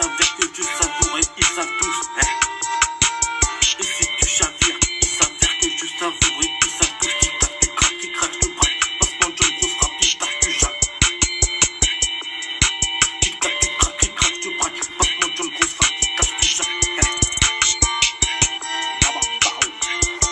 avec que du sang